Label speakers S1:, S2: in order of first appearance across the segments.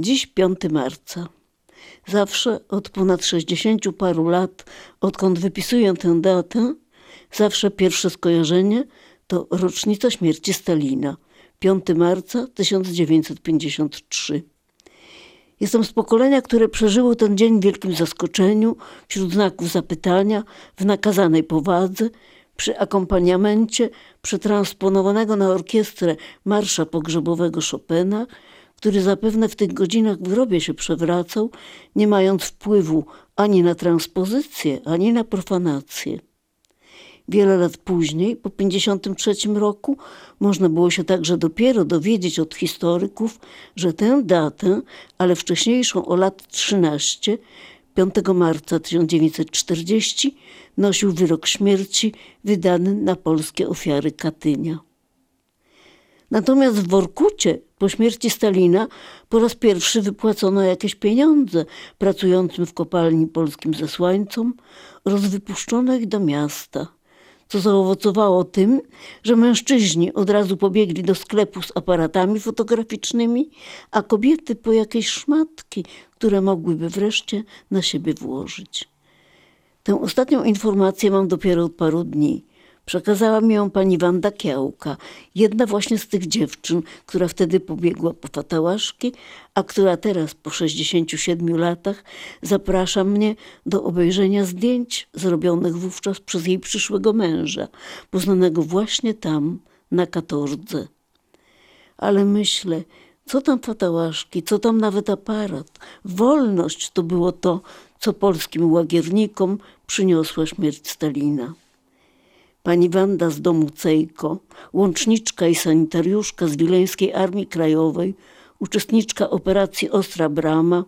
S1: Dziś 5 marca. Zawsze od ponad 60 paru lat, odkąd wypisuję tę datę, zawsze pierwsze skojarzenie to rocznica śmierci Stalina, 5 marca 1953. Jestem z pokolenia, które przeżyło ten dzień w wielkim zaskoczeniu, wśród znaków zapytania, w nakazanej powadze, przy akompaniamencie przetransponowanego na orkiestrę marsza pogrzebowego Chopina, który zapewne w tych godzinach w grobie się przewracał, nie mając wpływu ani na transpozycję, ani na profanację. Wiele lat później, po 1953 roku, można było się także dopiero dowiedzieć od historyków, że tę datę, ale wcześniejszą o lat 13, 5 marca 1940, nosił wyrok śmierci wydany na polskie ofiary Katynia. Natomiast w Workucie po śmierci Stalina po raz pierwszy wypłacono jakieś pieniądze pracującym w kopalni polskim zesłańcom oraz wypuszczono ich do miasta – co zaowocowało tym, że mężczyźni od razu pobiegli do sklepu z aparatami fotograficznymi, a kobiety po jakieś szmatki, które mogłyby wreszcie na siebie włożyć. Tę ostatnią informację mam dopiero od paru dni. Przekazała mi ją pani Wanda Kiałka, jedna właśnie z tych dziewczyn, która wtedy pobiegła po fatałaszki, a która teraz po 67 latach zaprasza mnie do obejrzenia zdjęć zrobionych wówczas przez jej przyszłego męża, poznanego właśnie tam, na katordze. Ale myślę, co tam fatałaszki, co tam nawet aparat. Wolność to było to, co polskim łagiernikom przyniosła śmierć Stalina. Pani Wanda z domu Cejko, łączniczka i sanitariuszka z Wileńskiej Armii Krajowej, uczestniczka operacji Ostra Brama,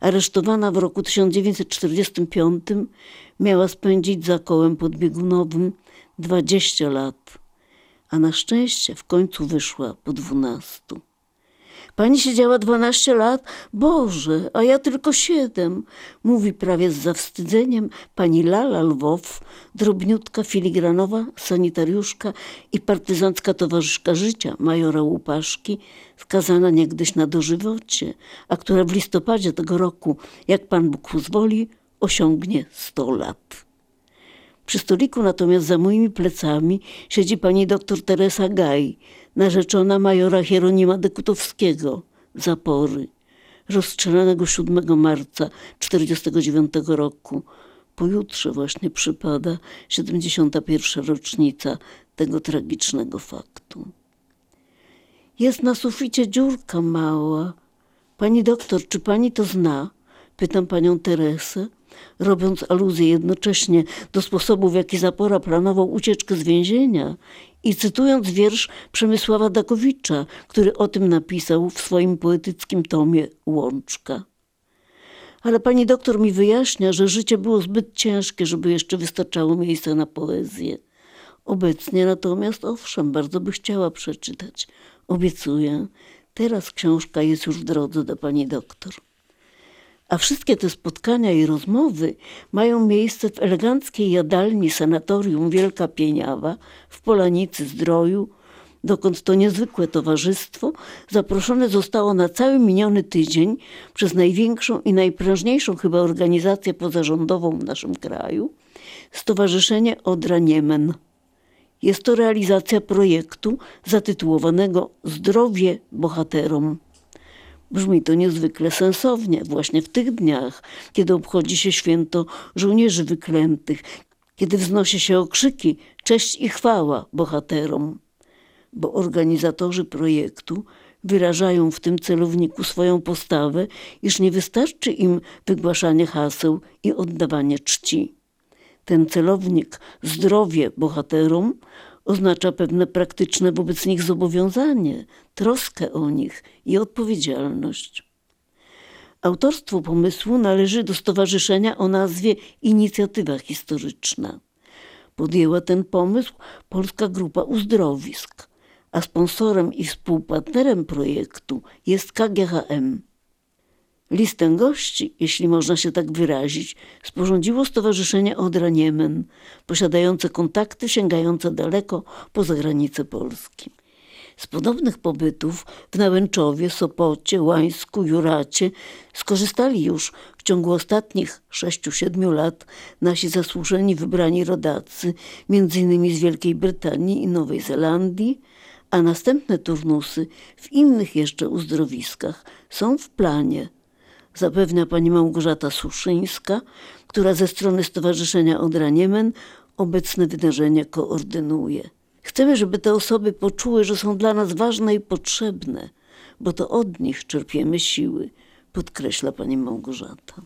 S1: aresztowana w roku 1945, miała spędzić za kołem podbiegunowym 20 lat, a na szczęście w końcu wyszła po 12. Pani siedziała dwanaście lat? Boże, a ja tylko siedem. Mówi prawie z zawstydzeniem pani Lala Lwow, drobniutka filigranowa sanitariuszka i partyzancka towarzyszka życia majora Łupaszki, skazana niegdyś na dożywocie, a która w listopadzie tego roku, jak Pan Bóg pozwoli, osiągnie sto lat. Przy stoliku natomiast za moimi plecami siedzi pani doktor Teresa Gaj, narzeczona majora Hieronima Dekutowskiego, zapory, rozstrzelanego 7 marca 1949 roku. Pojutrze właśnie przypada 71. rocznica tego tragicznego faktu. Jest na suficie dziurka mała. Pani doktor, czy pani to zna? Pytam panią Teresę robiąc aluzję jednocześnie do sposobu, w jaki Zapora planował ucieczkę z więzienia i cytując wiersz Przemysława Dakowicza, który o tym napisał w swoim poetyckim tomie Łączka. Ale pani doktor mi wyjaśnia, że życie było zbyt ciężkie, żeby jeszcze wystarczało miejsca na poezję. Obecnie natomiast, owszem, bardzo by chciała przeczytać. Obiecuję. Teraz książka jest już w drodze do pani doktor. A wszystkie te spotkania i rozmowy mają miejsce w eleganckiej jadalni sanatorium Wielka Pieniawa w Polanicy Zdroju, dokąd to niezwykłe towarzystwo zaproszone zostało na cały miniony tydzień przez największą i najprężniejszą chyba organizację pozarządową w naszym kraju, Stowarzyszenie Odra Niemen. Jest to realizacja projektu zatytułowanego Zdrowie bohaterom. Brzmi to niezwykle sensownie, właśnie w tych dniach, kiedy obchodzi się święto żołnierzy wyklętych, kiedy wznosi się okrzyki cześć i chwała bohaterom. Bo organizatorzy projektu wyrażają w tym celowniku swoją postawę, iż nie wystarczy im wygłaszanie haseł i oddawanie czci. Ten celownik zdrowie bohaterom oznacza pewne praktyczne wobec nich zobowiązanie, troskę o nich i odpowiedzialność. Autorstwo pomysłu należy do stowarzyszenia o nazwie Inicjatywa Historyczna. Podjęła ten pomysł Polska Grupa Uzdrowisk, a sponsorem i współpartnerem projektu jest KGHM. Listę gości, jeśli można się tak wyrazić, sporządziło Stowarzyszenie Odra Niemen, posiadające kontakty sięgające daleko poza granice Polski. Z podobnych pobytów w Nałęczowie, Sopocie, Łańsku, Juracie skorzystali już w ciągu ostatnich 6-7 lat nasi zasłużeni wybrani rodacy, m.in. z Wielkiej Brytanii i Nowej Zelandii, a następne turnusy w innych jeszcze uzdrowiskach są w planie. Zapewnia pani Małgorzata Suszyńska, która ze strony Stowarzyszenia Odra Niemen obecne wydarzenia koordynuje. Chcemy, żeby te osoby poczuły, że są dla nas ważne i potrzebne, bo to od nich czerpiemy siły, podkreśla pani Małgorzata.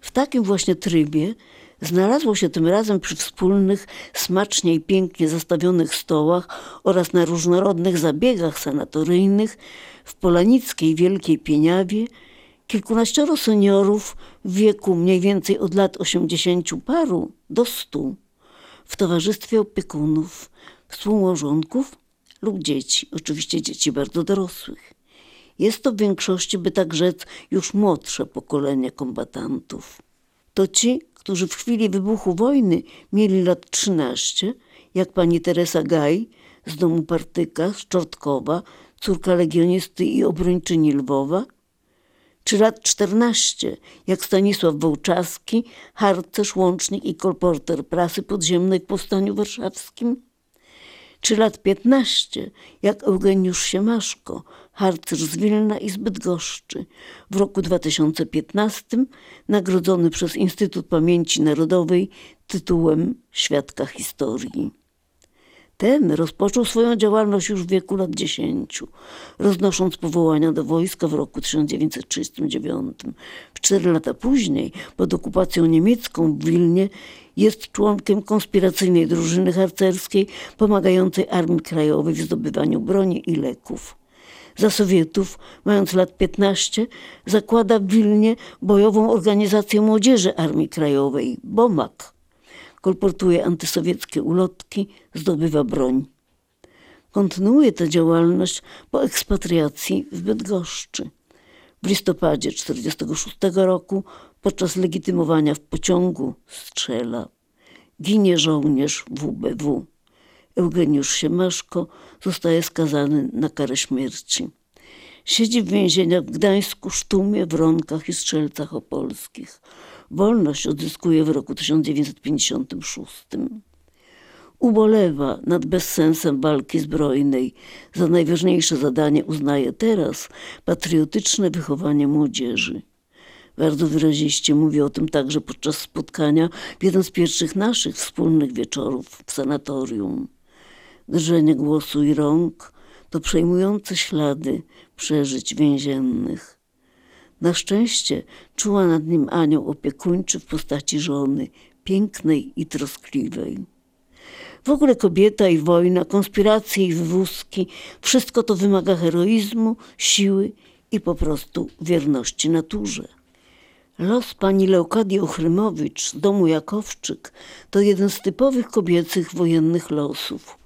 S1: W takim właśnie trybie znalazło się tym razem przy wspólnych, smacznie i pięknie zastawionych stołach oraz na różnorodnych zabiegach sanatoryjnych w Polanickiej Wielkiej Pieniawie kilkunaścioro seniorów w wieku mniej więcej od lat osiemdziesięciu paru do stu w towarzystwie opiekunów, współmałżonków lub dzieci, oczywiście dzieci bardzo dorosłych. Jest to w większości, by tak rzec, już młodsze pokolenie kombatantów. To ci, którzy w chwili wybuchu wojny mieli lat 13, jak pani Teresa Gaj z domu Partyka, z Czortkowa, córka legionisty i obrończyni Lwowa, czy lat 14, jak Stanisław Wołczaski, harcerz, łącznik i kolporter prasy podziemnej w Powstaniu Warszawskim? Czy lat 15, jak Eugeniusz Siemaszko, harcerz z Wilna i z Bydgoszczy, w roku 2015 nagrodzony przez Instytut Pamięci Narodowej tytułem Świadka Historii. Ten rozpoczął swoją działalność już w wieku lat 10, roznosząc powołania do wojska w roku 1939. W cztery lata później, pod okupacją niemiecką w Wilnie, jest członkiem konspiracyjnej drużyny harcerskiej pomagającej Armii Krajowej w zdobywaniu broni i leków. Za Sowietów, mając lat 15, zakłada w Wilnie bojową organizację młodzieży Armii Krajowej, BOMAK kolportuje antysowieckie ulotki, zdobywa broń. Kontynuuje tę działalność po ekspatriacji w Bydgoszczy. W listopadzie 1946 roku podczas legitymowania w pociągu strzela. Ginie żołnierz WBW. Eugeniusz Siemaszko zostaje skazany na karę śmierci. Siedzi w więzieniach w Gdańsku, Sztumie, Wronkach i Strzelcach Opolskich. Wolność odzyskuje w roku 1956. Ubolewa nad bezsensem walki zbrojnej. Za najważniejsze zadanie uznaje teraz patriotyczne wychowanie młodzieży. Bardzo wyraziście mówi o tym także podczas spotkania w jeden z pierwszych naszych wspólnych wieczorów w sanatorium. Drżenie głosu i rąk to przejmujące ślady przeżyć więziennych. Na szczęście czuła nad nim anioł opiekuńczy w postaci żony, pięknej i troskliwej. W ogóle kobieta i wojna, konspiracje i wywózki, wszystko to wymaga heroizmu, siły i po prostu wierności naturze. Los pani Leokadii Ochrymowicz z domu Jakowczyk to jeden z typowych kobiecych wojennych losów.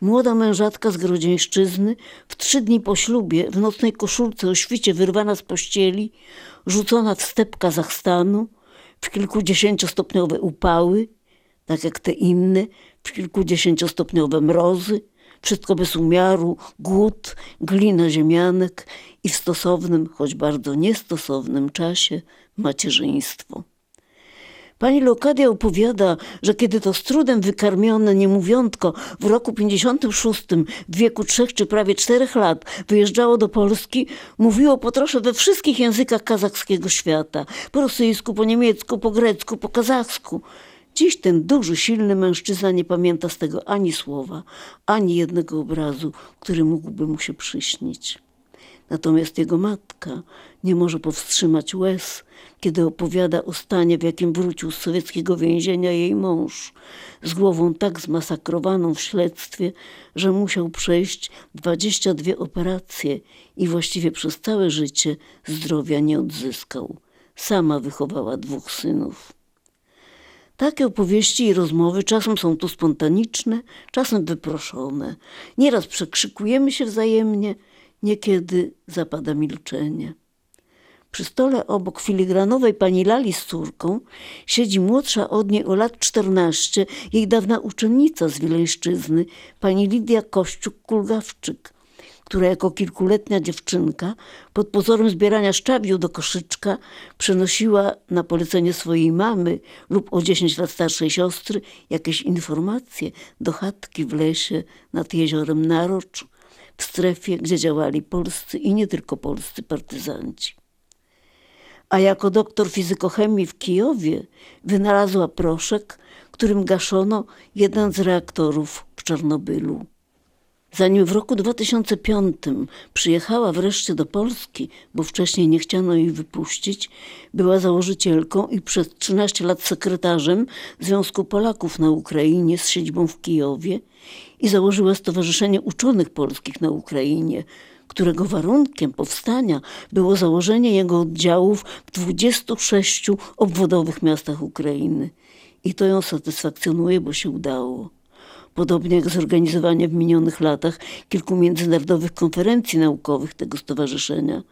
S1: Młoda mężatka z Grodzieńszczyzny w trzy dni po ślubie w nocnej koszulce o świcie wyrwana z pościeli, rzucona w step Kazachstanu, w kilkudziesięciostopniowe upały, tak jak te inne, w kilkudziesięciostopniowe mrozy, wszystko bez umiaru, głód, glina ziemianek i w stosownym, choć bardzo niestosownym czasie macierzyństwo. Pani Lokadia opowiada, że kiedy to z trudem wykarmione niemówiątko w roku 56 w wieku trzech czy prawie czterech lat wyjeżdżało do Polski, mówiło po trosze we wszystkich językach kazachskiego świata. Po rosyjsku, po niemiecku, po grecku, po kazachsku. Dziś ten duży, silny mężczyzna nie pamięta z tego ani słowa, ani jednego obrazu, który mógłby mu się przyśnić. Natomiast jego matka nie może powstrzymać łez, kiedy opowiada o stanie, w jakim wrócił z sowieckiego więzienia jej mąż, z głową tak zmasakrowaną w śledztwie, że musiał przejść 22 operacje i właściwie przez całe życie zdrowia nie odzyskał. Sama wychowała dwóch synów. Takie opowieści i rozmowy czasem są tu spontaniczne, czasem wyproszone. Nieraz przekrzykujemy się wzajemnie, niekiedy zapada milczenie. Przy stole obok filigranowej pani Lali z córką siedzi młodsza od niej o lat 14, jej dawna uczennica z Wileńszczyzny, pani Lidia Kościuk-Kulgawczyk, która jako kilkuletnia dziewczynka pod pozorem zbierania szczabiu do koszyczka przenosiła na polecenie swojej mamy lub o 10 lat starszej siostry jakieś informacje do chatki w lesie nad jeziorem Narocz, w strefie, gdzie działali polscy i nie tylko polscy partyzanci. A jako doktor fizykochemii w Kijowie wynalazła proszek, którym gaszono jeden z reaktorów w Czarnobylu. Zanim w roku 2005 przyjechała wreszcie do Polski, bo wcześniej nie chciano jej wypuścić, była założycielką i przez 13 lat sekretarzem Związku Polaków na Ukrainie z siedzibą w Kijowie i założyła Stowarzyszenie Uczonych Polskich na Ukrainie, którego warunkiem powstania było założenie jego oddziałów w 26 obwodowych miastach Ukrainy. I to ją satysfakcjonuje, bo się udało podobnie jak zorganizowanie w minionych latach kilku międzynarodowych konferencji naukowych tego stowarzyszenia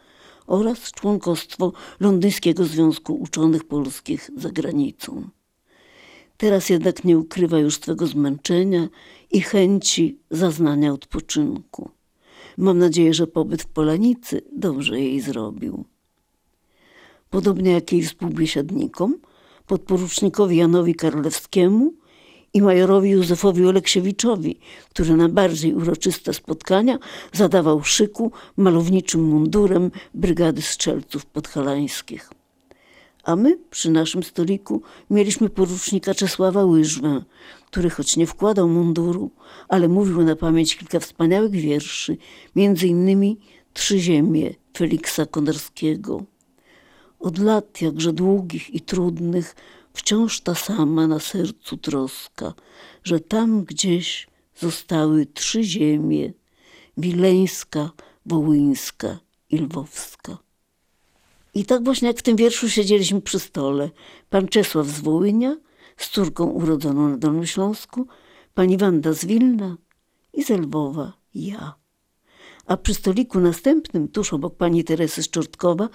S1: oraz członkostwo Londyńskiego Związku Uczonych Polskich za granicą. Teraz jednak nie ukrywa już swego zmęczenia i chęci zaznania odpoczynku. Mam nadzieję, że pobyt w Polanicy dobrze jej zrobił. Podobnie jak jej współbiesiadnikom, podporucznikowi Janowi Karolewskiemu i majorowi Józefowi Oleksiewiczowi, który na bardziej uroczyste spotkania zadawał szyku malowniczym mundurem Brygady Strzelców Podhalańskich. A my przy naszym stoliku mieliśmy porucznika Czesława Łyżwę, który choć nie wkładał munduru, ale mówił na pamięć kilka wspaniałych wierszy, między innymi Trzy ziemie Feliksa Konarskiego. Od lat jakże długich i trudnych wciąż ta sama na sercu troska, że tam gdzieś zostały trzy ziemie wileńska, wołyńska i lwowska. I tak właśnie jak w tym wierszu siedzieliśmy przy stole. Pan Czesław z Wołynia, z córką urodzoną na Dolnym Śląsku, pani Wanda z Wilna i z Lwowa ja. A przy stoliku następnym, tuż obok pani Teresy Szczortkowa,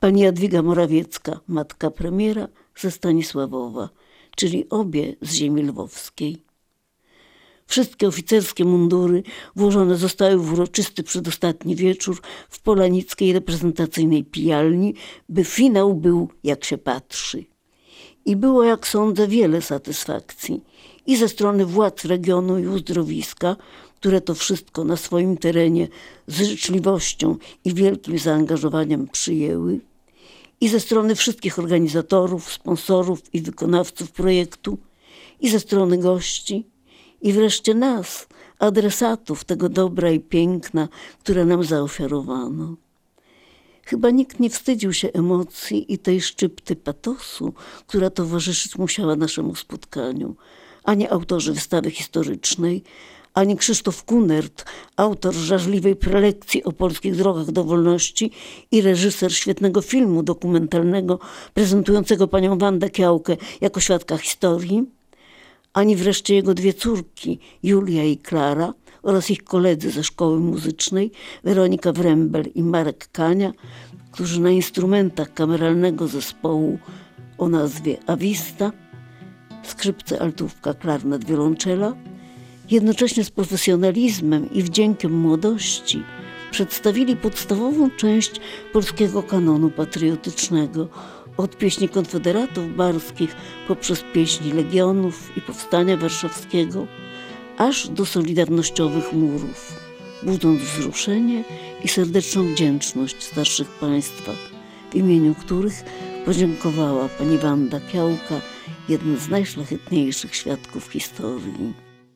S1: pani Jadwiga Morawiecka, matka premiera, ze Stanisławowa, czyli obie z ziemi lwowskiej. Wszystkie oficerskie mundury włożone zostały w uroczysty przedostatni wieczór w polanickiej reprezentacyjnej pijalni, by finał był jak się patrzy. I było, jak sądzę, wiele satysfakcji i ze strony władz regionu i uzdrowiska, które to wszystko na swoim terenie z życzliwością i wielkim zaangażowaniem przyjęły, i ze strony wszystkich organizatorów, sponsorów i wykonawców projektu, i ze strony gości, i wreszcie nas, adresatów tego dobra i piękna, które nam zaofiarowano. Chyba nikt nie wstydził się emocji i tej szczypty patosu, która towarzyszyć musiała naszemu spotkaniu, ani autorzy wystawy historycznej, ani Krzysztof Kunert, autor żarzliwej prelekcji o polskich drogach do wolności i reżyser świetnego filmu dokumentalnego prezentującego panią Wandę Kiałkę jako świadka historii, ani wreszcie jego dwie córki, Julia i Klara, oraz ich koledzy ze szkoły muzycznej, Weronika Wrembel i Marek Kania, którzy na instrumentach kameralnego zespołu o nazwie Avista, skrzypce, altówka, klarnet, wiolonczela, jednocześnie z profesjonalizmem i wdziękiem młodości przedstawili podstawową część polskiego kanonu patriotycznego, od pieśni konfederatów barskich poprzez pieśni legionów i powstania warszawskiego, aż do solidarnościowych murów, budząc wzruszenie i serdeczną wdzięczność starszych państwa, w imieniu których podziękowała pani Wanda Kiałka, jeden z najszlachetniejszych świadków historii.